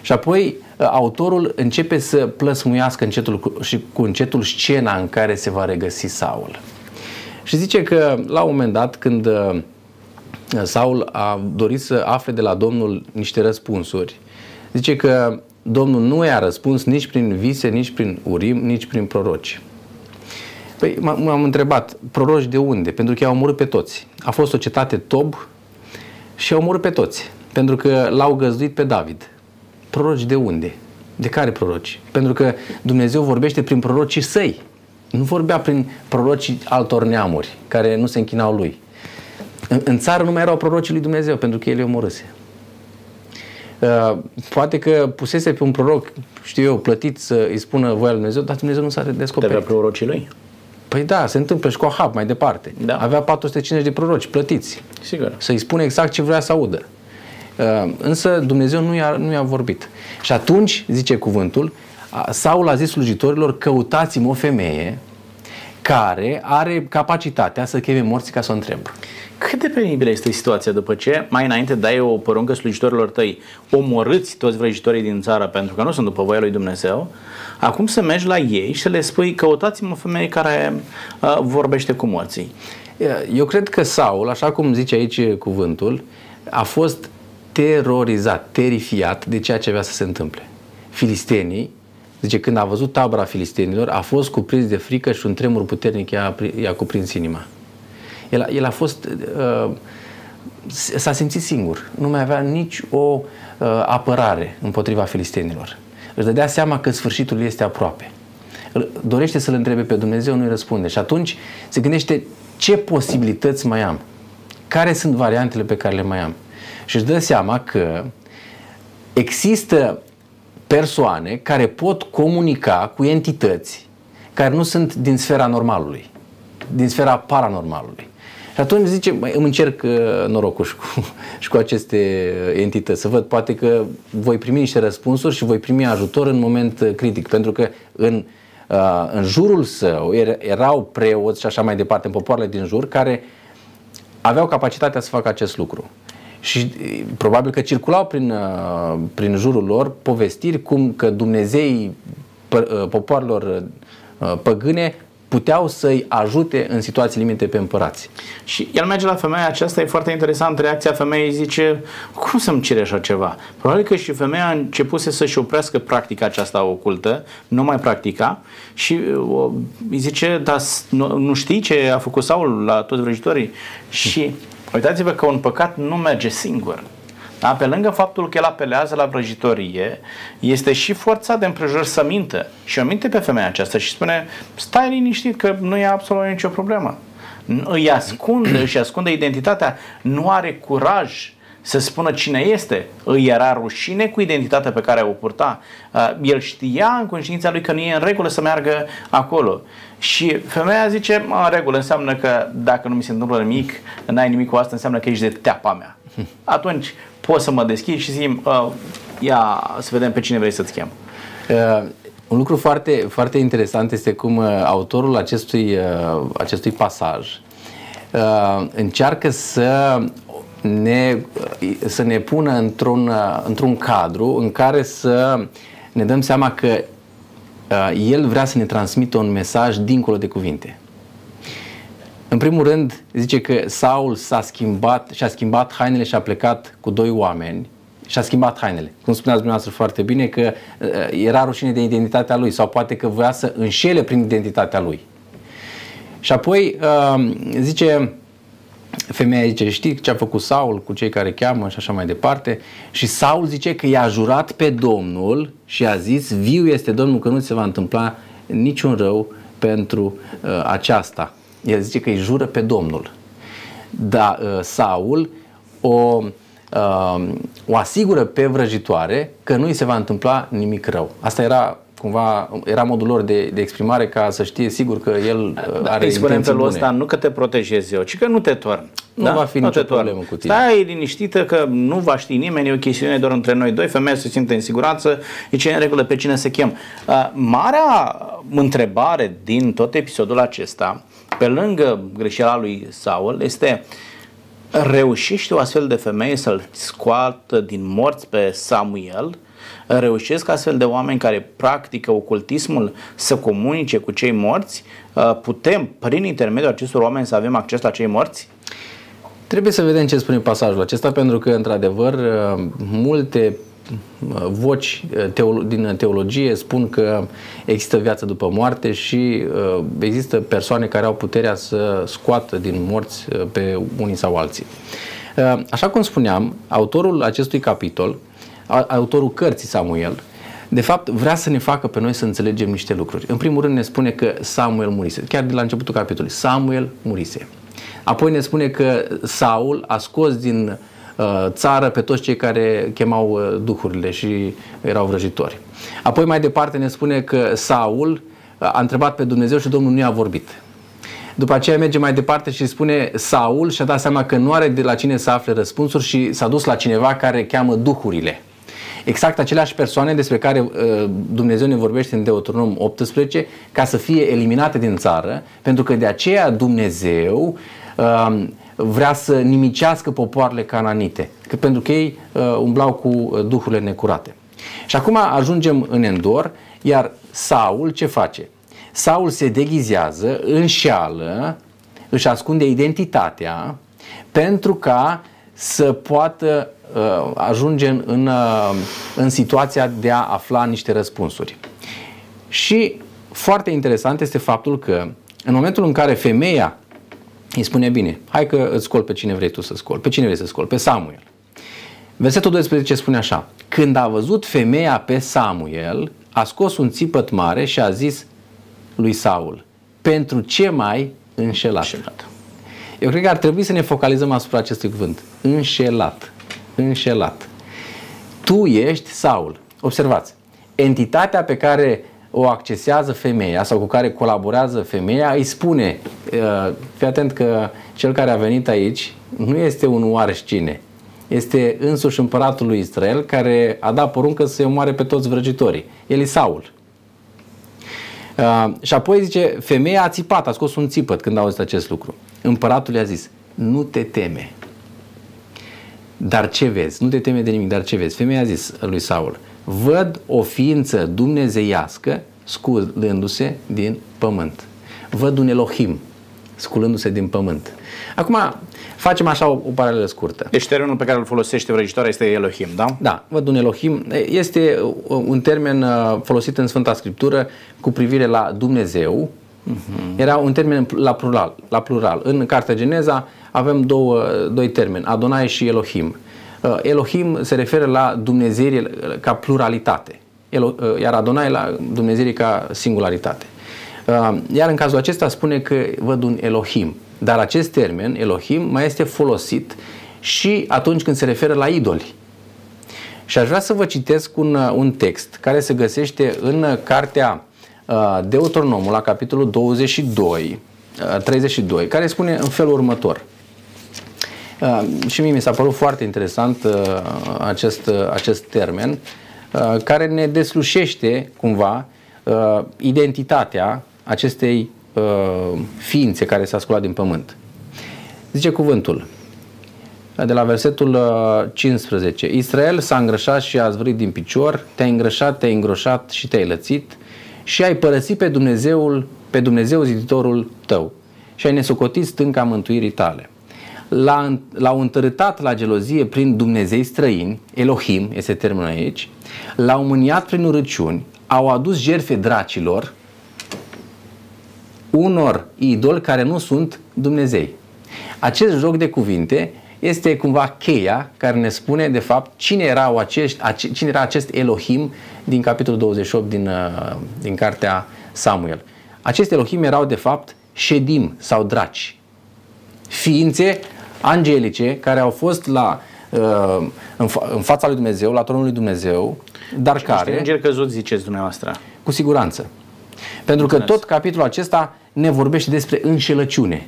Și apoi uh, autorul începe să plăsmuiască încetul cu, și cu încetul scena în care se va regăsi Saul. Și zice că la un moment dat când uh, Saul a dorit să afle de la Domnul niște răspunsuri, zice că Domnul nu i-a răspuns nici prin vise, nici prin urim, nici prin proroci. Păi m-am întrebat, proroci de unde? Pentru că i-au omorât pe toți. A fost o cetate tob și i-au omorât pe toți. Pentru că l-au găzduit pe David. Proroci de unde? De care proroci? Pentru că Dumnezeu vorbește prin prorocii săi. Nu vorbea prin prorocii altor neamuri care nu se închinau lui. În, în țară nu mai erau prorocii lui Dumnezeu pentru că el îi omorâse. Uh, poate că pusese pe un proroc, știu eu, plătit să îi spună voia lui Dumnezeu, dar Dumnezeu nu s-a descoperit. Avea prorocii lui? Păi da, se întâmplă și cu Ahab mai departe. Da. Avea 450 de proroci plătiți. Sigur. Să-i spune exact ce vrea să audă. Uh, însă Dumnezeu nu i-a, nu i-a vorbit. Și atunci, zice cuvântul, a- Saul a zis slujitorilor, căutați-mi o femeie care are capacitatea să cheme morții ca să o întreb. Cât de penibilă este situația după ce mai înainte dai o poruncă slujitorilor tăi, omorâți toți vrăjitorii din țară pentru că nu sunt după voia lui Dumnezeu, acum să mergi la ei și să le spui căutați-mă o femeie care uh, vorbește cu morții. Eu cred că Saul, așa cum zice aici cuvântul, a fost terorizat, terifiat de ceea ce avea să se întâmple. Filistenii, zice, când a văzut tabăra filistenilor, a fost cuprins de frică și un tremur puternic i-a, i-a cuprins inima. El, el a fost, uh, s-a simțit singur, nu mai avea nici o uh, apărare împotriva filistenilor. Își dădea seama că sfârșitul este aproape. Îl- Dorește să-L întrebe pe Dumnezeu, nu-i răspunde. Și atunci se gândește ce posibilități mai am, care sunt variantele pe care le mai am. Și își dă seama că există persoane care pot comunica cu entități care nu sunt din sfera normalului, din sfera paranormalului. Și atunci zice, "Băi, îmi încerc uh, norocul și cu, și cu aceste uh, entități, să văd poate că voi primi niște răspunsuri și voi primi ajutor în moment uh, critic, pentru că în, uh, în jurul său er- erau preoți și așa mai departe, în popoarele din jur, care aveau capacitatea să facă acest lucru. Și e, probabil că circulau prin, uh, prin jurul lor povestiri cum că Dumnezeii pă- uh, popoarelor uh, păgâne puteau să-i ajute în situații limite pe împărați. Și el merge la femeia aceasta, e foarte interesant, reacția femeii zice, cum să-mi cere așa ceva? Probabil că și femeia a început să-și oprească practica aceasta ocultă, nu mai practica și o, îi zice, dar nu, nu știi ce a făcut Saul la toți vrăjitorii? Și uitați-vă că un păcat nu merge singur. Da? Pe lângă faptul că el apelează la vrăjitorie, este și forțat de împrejur să mintă. Și o minte pe femeia aceasta și spune, stai liniștit că nu e absolut nicio problemă. Îi ascunde, își ascunde identitatea, nu are curaj să spună cine este. Îi era rușine cu identitatea pe care o purta. Uh, el știa în conștiința lui că nu e în regulă să meargă acolo. Și femeia zice, în regulă, înseamnă că dacă nu mi se întâmplă nimic, n-ai nimic cu asta, înseamnă că ești de teapa mea. Atunci pot să mă deschid și zic, uh, ia să vedem pe cine vrei să-ți chem. Uh, un lucru foarte, foarte interesant este cum uh, autorul acestui, uh, acestui pasaj uh, încearcă să ne, uh, să ne pună într-un, uh, într-un cadru în care să ne dăm seama că uh, el vrea să ne transmită un mesaj dincolo de cuvinte. În primul rând, zice că Saul s-a schimbat și a schimbat hainele și a plecat cu doi oameni și a schimbat hainele. Cum spuneați dumneavoastră foarte bine că uh, era rușine de identitatea lui sau poate că voia să înșele prin identitatea lui. Și apoi uh, zice femeia zice, știi ce a făcut Saul cu cei care cheamă și așa mai departe. Și Saul zice că i-a jurat pe Domnul și a zis, viu este Domnul că nu se va întâmpla niciun rău pentru uh, aceasta el zice că îi jură pe Domnul. Dar uh, Saul o, uh, o asigură pe vrăjitoare că nu îi se va întâmpla nimic rău. Asta era cumva era modul lor de, de exprimare ca să știe sigur că el uh, are Îi spunem felul bune. ăsta, nu că te protejez eu, ci că nu te torn. Nu da? va fi nu nicio problemă cu tine. Stai liniștită că nu va ști nimeni, e o chestiune doar între noi doi, femeia se simte în siguranță, e ce în regulă pe cine să chem. Uh, marea întrebare din tot episodul acesta pe lângă greșeala lui Saul, este reușește o astfel de femeie să-l scoată din morți pe Samuel, reușesc astfel de oameni care practică ocultismul să comunice cu cei morți, putem prin intermediul acestor oameni să avem acces la cei morți? Trebuie să vedem ce spune pasajul acesta, pentru că, într-adevăr, multe voci uh, teolo- din teologie spun că există viață după moarte și uh, există persoane care au puterea să scoată din morți uh, pe unii sau alții. Așa cum spuneam, autorul acestui capitol, autorul cărții Samuel, de fapt vrea să ne facă pe noi să înțelegem niște lucruri. În primul rând ne spune că Samuel murise, chiar de la începutul capitolului, Samuel murise. Apoi ne spune că Saul a scos din uh, Uh, țară pe toți cei care chemau uh, duhurile și erau vrăjitori. Apoi mai departe ne spune că Saul uh, a întrebat pe Dumnezeu și Domnul nu i-a vorbit. După aceea merge mai departe și spune Saul și-a dat seama că nu are de la cine să afle răspunsuri și s-a dus la cineva care cheamă duhurile. Exact aceleași persoane despre care uh, Dumnezeu ne vorbește în Deuteronom 18 ca să fie eliminate din țară, pentru că de aceea Dumnezeu uh, vrea să nimicească popoarele cananite, că pentru că ei uh, umblau cu uh, duhurile necurate. Și acum ajungem în Endor, iar Saul ce face? Saul se deghizează, înșeală, își ascunde identitatea pentru ca să poată uh, ajunge în, în, uh, în situația de a afla niște răspunsuri. Și foarte interesant este faptul că în momentul în care femeia îi spune, bine, hai că îți scol pe cine vrei tu să scol. Pe cine vrei să scol? Pe Samuel. Versetul 12 spune așa, când a văzut femeia pe Samuel, a scos un țipăt mare și a zis lui Saul, pentru ce mai înșelat? înșelat. Eu cred că ar trebui să ne focalizăm asupra acestui cuvânt. Înșelat. Înșelat. Tu ești Saul. Observați. Entitatea pe care o accesează femeia sau cu care colaborează femeia, îi spune, uh, fii atent că cel care a venit aici nu este un oareșcine, este însuși împăratul lui Israel care a dat poruncă să se omoare pe toți vrăjitorii. El e Saul. Uh, și apoi zice, femeia a țipat, a scos un țipăt când a auzit acest lucru. Împăratul i-a zis, nu te teme. Dar ce vezi? Nu te teme de nimic, dar ce vezi? Femeia a zis lui Saul, văd o ființă dumnezeiască sculându-se din pământ. văd un Elohim sculându-se din pământ. Acum, facem așa o, o paralelă scurtă. Deci termenul pe care îl folosește vrăjitoarea este Elohim, da? Da, văd un Elohim. Este un termen uh, folosit în Sfânta Scriptură cu privire la Dumnezeu. Uh-huh. Era un termen la plural, la plural. În Cartea Geneza avem două, doi termeni, Adonai și Elohim. Uh, Elohim se referă la Dumnezeirii ca pluralitate, uh, iar Adonai la Dumnezeirii ca singularitate. Iar în cazul acesta spune că văd un Elohim. Dar acest termen, Elohim, mai este folosit și atunci când se referă la idoli. Și aș vrea să vă citesc un, un text care se găsește în cartea uh, Deuteronomul, la capitolul 22, uh, 32, care spune în felul următor. Uh, și mie mi s-a părut foarte interesant uh, acest, uh, acest termen, uh, care ne deslușește cumva uh, identitatea acestei uh, ființe care s-a sculat din pământ. Zice cuvântul, de la versetul 15. Uh, Israel s-a îngrășat și a zvârit din picior, te-ai îngrășat, te-ai îngroșat și te-ai lățit și ai părăsit pe Dumnezeul, pe Dumnezeu ziditorul tău și ai nesocotit stânca mântuirii tale. L-a, l-au întărâtat la gelozie prin Dumnezei străini, Elohim este termenul aici, l-au mâniat prin urăciuni, au adus jerfe dracilor, unor idoli care nu sunt Dumnezei. Acest joc de cuvinte este cumva cheia care ne spune de fapt cine, era acești, ace, cine era acest Elohim din capitolul 28 din, uh, din cartea Samuel. Aceste Elohim erau de fapt ședim sau draci, ființe angelice care au fost la, uh, în, fa- în fața lui Dumnezeu, la tronul lui Dumnezeu, dar care... Niște îngeri căzuți, ziceți dumneavoastră. Cu siguranță. Pentru că tot capitolul acesta ne vorbește despre înșelăciune.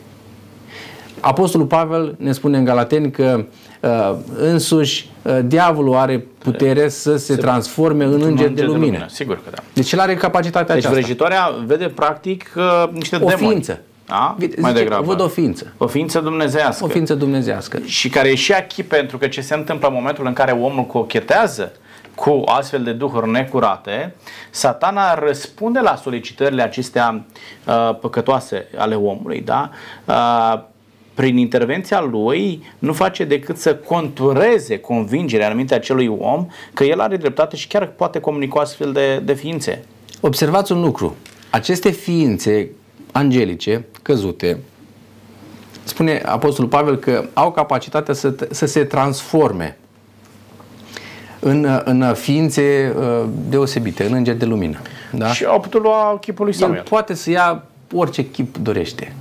Apostolul Pavel ne spune în Galateni că uh, însuși uh, diavolul are putere să se, se transforme în înger de lumină. de lumină. Sigur că da. Deci el are capacitatea deci aceasta. Deci vrăjitoarea vede practic uh, niște o demoni. ființă. Da? Zice, Mai degrabă. Văd o ființă. O ființă dumnezească. O ființă dumnezească. Și care e și aici pentru că ce se întâmplă în momentul în care omul cochetează cu astfel de duhuri necurate, satana răspunde la solicitările acestea uh, păcătoase ale omului, da? Uh, prin intervenția lui nu face decât să contureze convingerea anumite acelui om că el are dreptate și chiar poate comunica astfel de, de ființe. Observați un lucru. Aceste ființe angelice căzute, spune Apostolul Pavel că au capacitatea să, să se transforme în, în ființe uh, deosebite, în îngeri de lumină. Da? Și au putut lua chipul lui Samuel. El poate să ia orice chip dorește.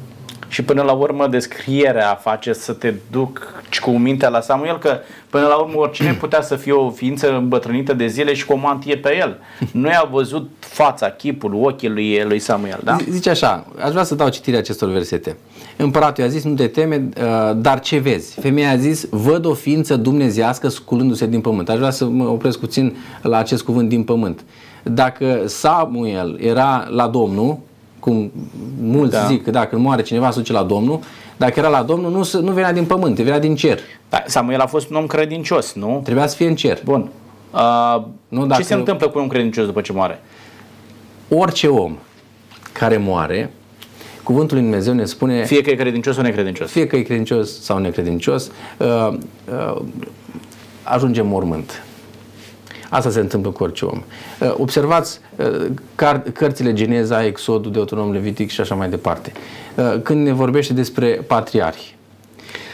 Și până la urmă descrierea face să te duc cu mintea la Samuel că până la urmă oricine putea să fie o ființă îmbătrânită de zile și cu o mantie pe el. Nu i-a văzut fața, chipul, ochii lui, lui Samuel. Da? Zice așa, aș vrea să dau citirea acestor versete. Împăratul i-a zis, nu te teme, uh, dar ce vezi? Femeia a zis, văd o ființă dumnezească sculându-se din pământ. Aș vrea să mă opresc puțin la acest cuvânt din pământ. Dacă Samuel era la Domnul, cum mulți da. zic că dacă moare cineva se duce la Domnul, dacă era la Domnul, nu, nu venea din pământ, venea din cer. Da, Samuel a fost un om credincios, nu? Trebuia să fie în cer. Bun. Uh, nu, dacă... Ce se întâmplă cu un credincios după ce moare? Orice om care moare, cuvântul lui Dumnezeu ne spune... Fie că e credincios sau necredincios. Fie că e credincios sau necredincios, uh, uh, ajunge mormânt. Asta se întâmplă cu orice om. Uh, observați uh, car- cărțile Geneza, Exodul, Deuteronom, Levitic și așa mai departe. Uh, când ne vorbește despre patriarhi,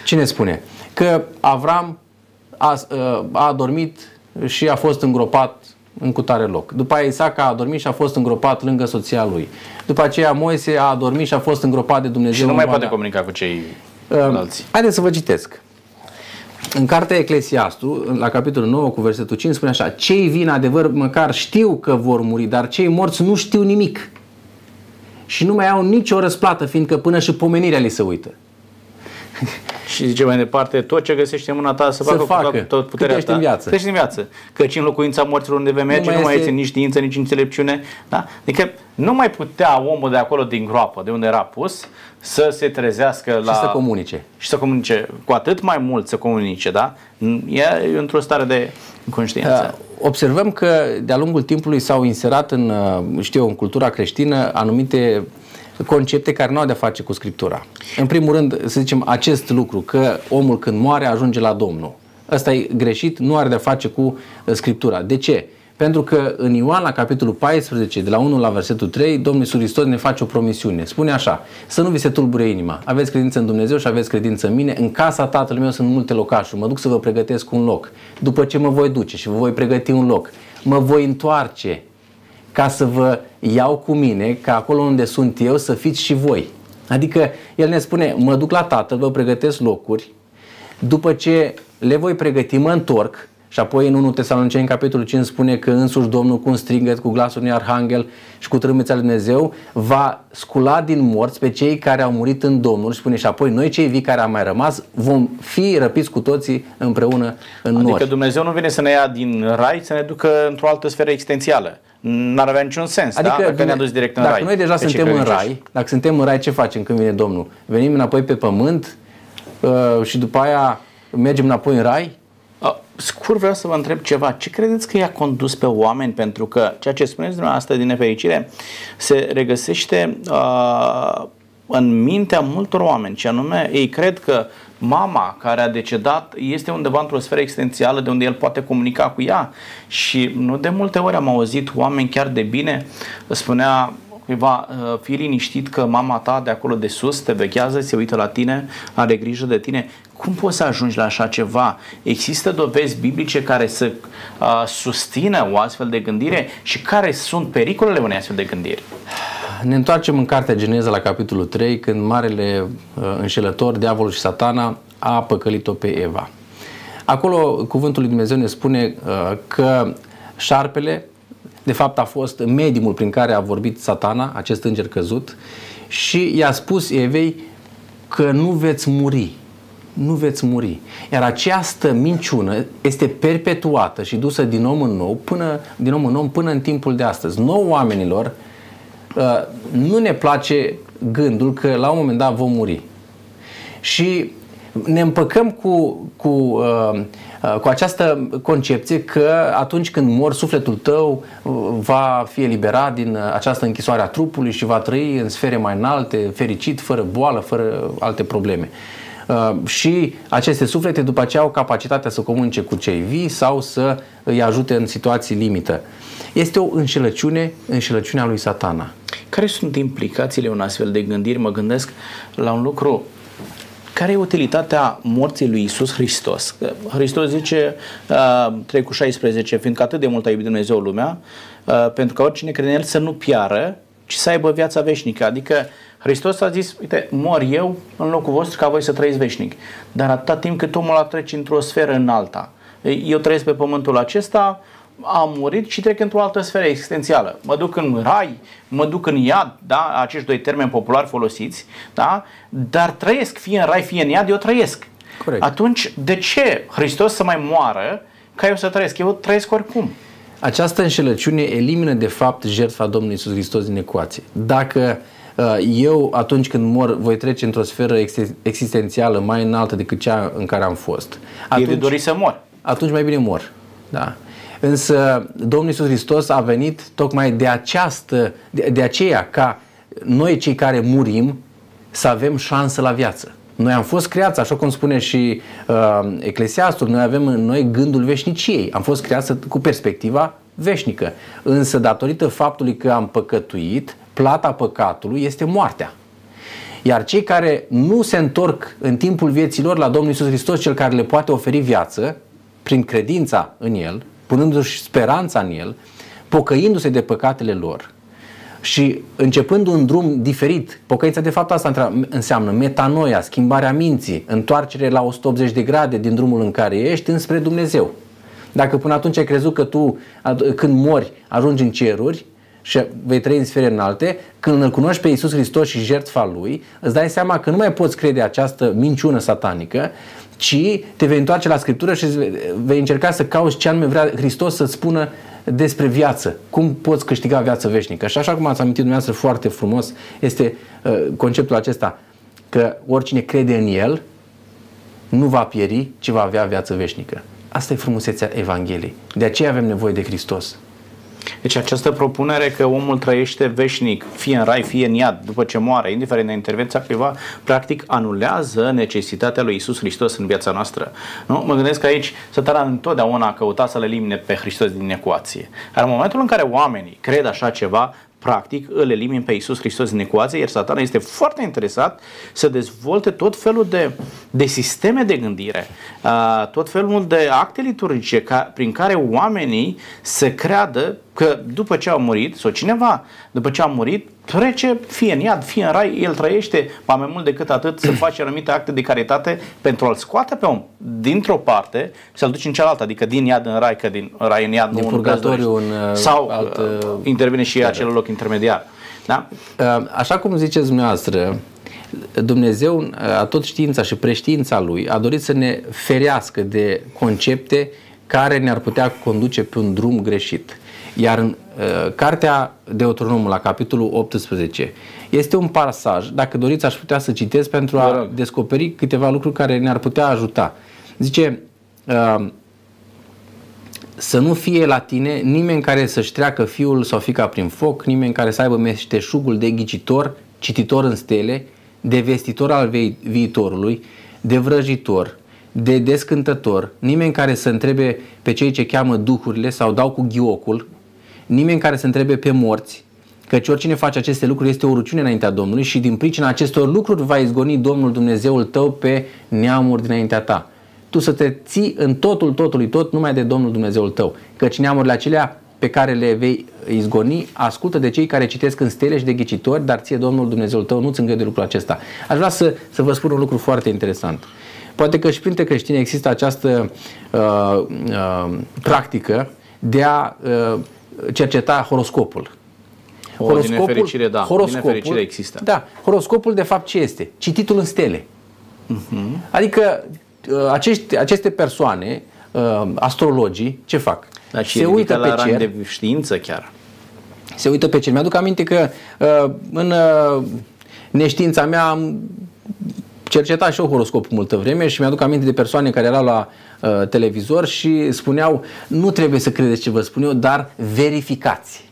cine spune? Că Avram a, a adormit și a fost îngropat în cutare loc. După aia Isaac a adormit și a fost îngropat lângă soția lui. După aceea Moise a adormit și a fost îngropat de Dumnezeu. Și nu mai poate comunica cu cei uh, alții. Haideți să vă citesc. În cartea Eclesiastul, la capitolul 9 cu versetul 5 spune așa Cei vin adevăr măcar știu că vor muri, dar cei morți nu știu nimic. Și nu mai au nicio răsplată, fiindcă până și pomenirea li se uită. Și zice mai departe, tot ce găsește în mâna ta să, să facă, facă cu tot puterea ta. în viață. Crește în viață. Căci în locuința morților unde vei merge nu, nu mai este nici știință, nici înțelepciune. Da? Adică nu mai putea omul de acolo din groapă, de unde era pus, să se trezească la... Și să comunice. Și să comunice. Cu atât mai mult să comunice, da? E într-o stare de conștiință. Uh, observăm că de-a lungul timpului s-au inserat în, uh, știu în cultura creștină anumite concepte care nu au de-a face cu Scriptura. În primul rând, să zicem, acest lucru, că omul când moare ajunge la Domnul. Ăsta e greșit, nu are de-a face cu uh, Scriptura. De ce? Pentru că în Ioan, la capitolul 14, de la 1 la versetul 3, Domnul Iisus Hristos ne face o promisiune. Spune așa, să nu vi se tulbure inima. Aveți credință în Dumnezeu și aveți credință în mine. În casa Tatălui meu sunt multe locașuri. Mă duc să vă pregătesc un loc. După ce mă voi duce și vă voi pregăti un loc, mă voi întoarce ca să vă iau cu mine, ca acolo unde sunt eu să fiți și voi. Adică el ne spune, mă duc la Tatăl, vă pregătesc locuri, după ce le voi pregăti, mă întorc și apoi în 1 Tesaloniceni, în capitolul 5, spune că însuși Domnul cu un strigăt, cu glasul unui arhanghel și cu trâmbița lui Dumnezeu va scula din morți pe cei care au murit în Domnul și spune și apoi noi cei vii care am mai rămas vom fi răpiți cu toții împreună în Adică nori. Dumnezeu nu vine să ne ia din rai, să ne ducă într-o altă sferă existențială. N-ar avea niciun sens, Adică da? Dacă ne-a dus direct în dacă rai. noi deja pe cei suntem în credincioși. rai, dacă suntem în rai, ce facem când vine Domnul? Venim înapoi pe pământ uh, și după aia mergem înapoi în rai? Uh, Scurt vreau să vă întreb ceva. Ce credeți că i-a condus pe oameni? Pentru că ceea ce spuneți dumneavoastră din nefericire se regăsește uh, în mintea multor oameni. Și anume, ei cred că mama care a decedat este undeva într-o sferă existențială de unde el poate comunica cu ea. Și nu de multe ori am auzit oameni chiar de bine, spunea cuiva, uh, fii liniștit că mama ta de acolo de sus te vechează, se uită la tine, are grijă de tine. Cum poți să ajungi la așa ceva? Există dovezi biblice care să uh, susțină o astfel de gândire și care sunt pericolele unei astfel de gândiri? Ne întoarcem în cartea Geneza la capitolul 3, când marele uh, înșelător, diavolul și satana, a păcălit-o pe Eva. Acolo cuvântul lui Dumnezeu ne spune uh, că șarpele, de fapt, a fost mediumul prin care a vorbit satana, acest înger căzut, și i-a spus Evei că nu veți muri. Nu veți muri. Iar această minciună este perpetuată și dusă din om în nou până, din om în om până în timpul de astăzi. Nou oamenilor uh, nu ne place gândul că la un moment dat vom muri. Și ne împăcăm cu, cu, uh, uh, cu această concepție că atunci când mor sufletul tău uh, va fi eliberat din uh, această închisoare a trupului și va trăi în sfere mai înalte, fericit, fără boală, fără alte probleme. Uh, și aceste suflete după aceea au capacitatea să comunice cu cei vii sau să îi ajute în situații limită. Este o înșelăciune, înșelăciunea lui satana. Care sunt implicațiile unei astfel de gândiri? Mă gândesc la un lucru care e utilitatea morții lui Isus Hristos? Că Hristos zice, uh, 3 cu 16, fiindcă atât de mult a iubit Dumnezeu lumea, uh, pentru că oricine crede în El să nu piară, ci să aibă viața veșnică. Adică Hristos a zis, uite, mor eu în locul vostru ca voi să trăiți veșnic. Dar atâta timp cât omul a trece într-o sferă în alta. Eu trăiesc pe pământul acesta, am murit și trec într-o altă sferă existențială. Mă duc în rai, mă duc în iad, da? acești doi termeni populari folosiți, da? dar trăiesc, fie în rai, fie în iad, eu trăiesc. Corect. Atunci, de ce Hristos să mai moară ca eu să trăiesc? Eu trăiesc oricum. Această înșelăciune elimină de fapt jertfa Domnului Isus Hristos din ecuație. Dacă uh, eu atunci când mor voi trece într-o sferă ex- existențială mai înaltă decât cea în care am fost, Atunci... E de dorit să mor. atunci mai bine mor. Da. Însă Domnul Isus Hristos a venit tocmai de această, de, de aceea ca noi cei care murim să avem șansă la viață. Noi am fost creați, așa cum spune și uh, Eclesiastul, noi avem în noi gândul veșniciei. Am fost creați cu perspectiva veșnică. Însă, datorită faptului că am păcătuit, plata păcatului este moartea. Iar cei care nu se întorc în timpul vieții lor la Domnul Isus Hristos, cel care le poate oferi viață, prin credința în El, punându-și speranța în El, pocăindu-se de păcatele lor și începând un drum diferit, pocăința de fapt asta înseamnă metanoia, schimbarea minții, întoarcere la 180 de grade din drumul în care ești înspre Dumnezeu. Dacă până atunci ai crezut că tu, când mori, ajungi în ceruri și vei trăi în sfere înalte, când îl cunoști pe Iisus Hristos și jertfa Lui, îți dai seama că nu mai poți crede această minciună satanică, ci te vei întoarce la Scriptură și vei încerca să cauți ce anume vrea Hristos să-ți spună despre viață. Cum poți câștiga viață veșnică? Și așa cum ați amintit dumneavoastră foarte frumos, este uh, conceptul acesta că oricine crede în El nu va pieri, ci va avea viață veșnică. Asta e frumusețea Evangheliei. De aceea avem nevoie de Hristos. Deci această propunere că omul trăiește veșnic, fie în rai, fie în iad, după ce moare, indiferent de intervenția cuiva, practic anulează necesitatea lui Isus Hristos în viața noastră. Nu? Mă gândesc că aici Satana întotdeauna a căutat să le elimine pe Hristos din ecuație. Dar în momentul în care oamenii cred așa ceva, practic îl elimin pe Iisus Hristos din ecuație, iar satana este foarte interesat să dezvolte tot felul de, de sisteme de gândire, tot felul de acte liturgice ca, prin care oamenii se creadă că după ce au murit, sau cineva, după ce a murit, trece fie în iad, fie în rai, el trăiește, ba mai mult decât atât, să face anumite acte de caritate pentru a-l scoate pe om dintr-o parte și să-l duci în cealaltă, adică din iad în rai, că din rai în iad din nu purgatoriu în uh, sau alt, uh, uh, intervine și acel loc intermediar. Da? Așa cum ziceți dumneavoastră, Dumnezeu, a tot știința și preștiința Lui, a dorit să ne ferească de concepte care ne-ar putea conduce pe un drum greșit. Iar în uh, cartea Deuteronomul, la capitolul 18, este un pasaj, dacă doriți aș putea să citesc pentru a descoperi câteva lucruri care ne-ar putea ajuta. Zice, uh, să nu fie la tine nimeni care să-și treacă fiul sau fica prin foc, nimeni care să aibă meșteșugul de ghicitor, cititor în stele, de vestitor al viitorului, de vrăjitor, de descântător, nimeni care să întrebe pe cei ce cheamă duhurile sau dau cu ghiocul, nimeni care să întrebe pe morți, căci oricine face aceste lucruri este o ruciune înaintea Domnului și din pricina acestor lucruri va izgoni Domnul Dumnezeul tău pe neamuri dinaintea ta. Tu să te ții în totul, totului, tot numai de Domnul Dumnezeul tău, căci neamurile acelea pe care le vei izgoni, ascultă de cei care citesc în stele și de ghicitori, dar ție Domnul Dumnezeul tău nu-ți îngăduie lucrul acesta. Aș vrea să, să vă spun un lucru foarte interesant. Poate că și printre creștini există această uh, uh, practică de a uh, cerceta horoscopul. O, horoscopul, din nefericire, da. Horoscopul, din nefericire există. Da. Horoscopul, de fapt, ce este? Cititul în stele. Uh-huh. Adică uh, acești, aceste persoane, uh, astrologii, ce fac? Da, și se uită pe cer. de știință chiar. Se uită pe cer. Mi-aduc aminte că uh, în uh, neștiința mea am cercetat și eu horoscopul multă vreme și mi-aduc aminte de persoane care erau la uh, televizor și spuneau nu trebuie să credeți ce vă spun eu, dar verificați.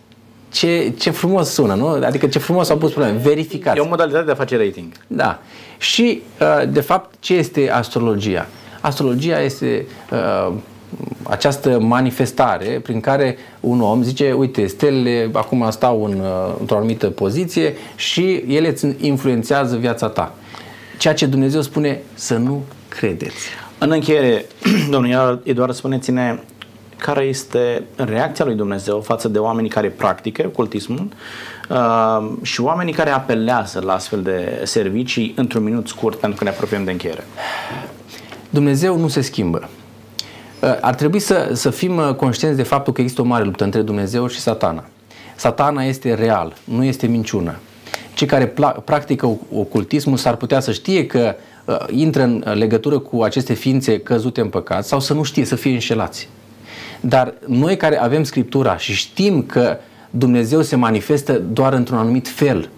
Ce, ce frumos sună, nu? Adică ce frumos au pus probleme. Verificați. E o modalitate de a face rating. Da. Și, uh, de fapt, ce este astrologia? Astrologia este uh, această manifestare prin care un om zice, uite, stelele acum stau în, uh, într-o anumită poziție și ele îți influențează viața ta. Ceea ce Dumnezeu spune să nu credeți. În încheiere, domnul Eduard, spuneți-ne care este reacția lui Dumnezeu față de oamenii care practică ocultismul uh, și oamenii care apelează la astfel de servicii într-un minut scurt pentru că ne apropiem de încheiere. Dumnezeu nu se schimbă. Uh, ar trebui să, să fim uh, conștienți de faptul că există o mare luptă între Dumnezeu și satana. Satana este real, nu este minciună. Cei care practică ocultismul s-ar putea să știe că uh, intră în legătură cu aceste ființe căzute în păcat sau să nu știe, să fie înșelați. Dar noi care avem Scriptura și știm că Dumnezeu se manifestă doar într-un anumit fel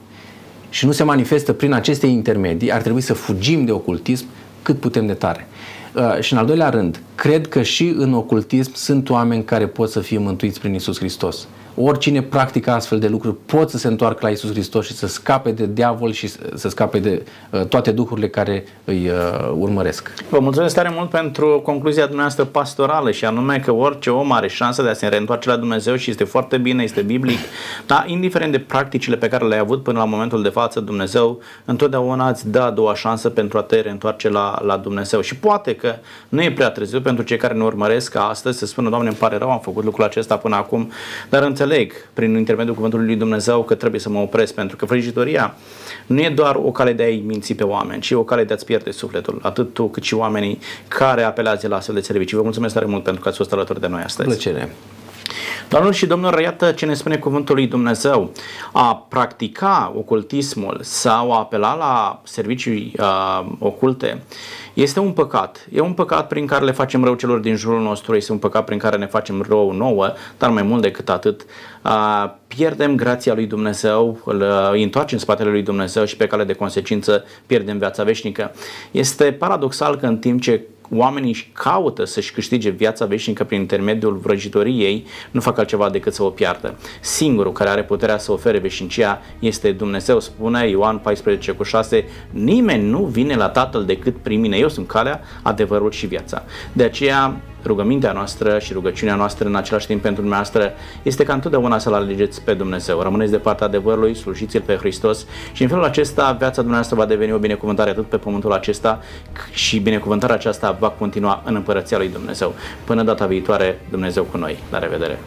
și nu se manifestă prin aceste intermedii, ar trebui să fugim de ocultism cât putem de tare. Uh, și în al doilea rând, cred că și în ocultism sunt oameni care pot să fie mântuiți prin Isus Hristos oricine practică astfel de lucruri pot să se întoarcă la Isus Hristos și să scape de diavol și să scape de uh, toate duhurile care îi uh, urmăresc. Vă mulțumesc tare mult pentru concluzia dumneavoastră pastorală și anume că orice om are șansa de a se reîntoarce la Dumnezeu și este foarte bine, este biblic, dar indiferent de practicile pe care le-ai avut până la momentul de față, Dumnezeu întotdeauna îți dă a doua șansă pentru a te reîntoarce la, la Dumnezeu. Și poate că nu e prea târziu pentru cei care ne urmăresc ca astăzi să spună, Doamne, îmi pare rău, am făcut lucrul acesta până acum, dar înțeleg înțeleg prin intermediul cuvântului lui Dumnezeu că trebuie să mă opresc pentru că vrăjitoria nu e doar o cale de a-i minți pe oameni, ci o cale de a-ți pierde sufletul, atât tu cât și oamenii care apelează la astfel de servicii. Vă mulțumesc tare mult pentru că ați fost alături de noi astăzi. Plăcere. Doamnelor și domnilor, iată ce ne spune cuvântul lui Dumnezeu. A practica ocultismul sau a apela la servicii uh, oculte este un păcat. E un păcat prin care le facem rău celor din jurul nostru, este un păcat prin care ne facem rău nouă, dar mai mult decât atât, uh, pierdem grația lui Dumnezeu, îl uh, întoarcem în spatele lui Dumnezeu și pe cale de consecință pierdem viața veșnică. Este paradoxal că în timp ce oamenii își caută să-și câștige viața veșnică prin intermediul vrăjitoriei, nu fac altceva decât să o piardă. Singurul care are puterea să ofere veșnicia este Dumnezeu, spune Ioan 14 cu 6, nimeni nu vine la Tatăl decât prin mine. Eu sunt calea, adevărul și viața. De aceea, rugămintea noastră și rugăciunea noastră în același timp pentru dumneavoastră este ca întotdeauna să-L alegeți pe Dumnezeu. Rămâneți de partea adevărului, slujiți-L pe Hristos și în felul acesta viața dumneavoastră va deveni o binecuvântare atât pe pământul acesta și binecuvântarea aceasta va continua în împărăția lui Dumnezeu. Până data viitoare, Dumnezeu cu noi. La revedere!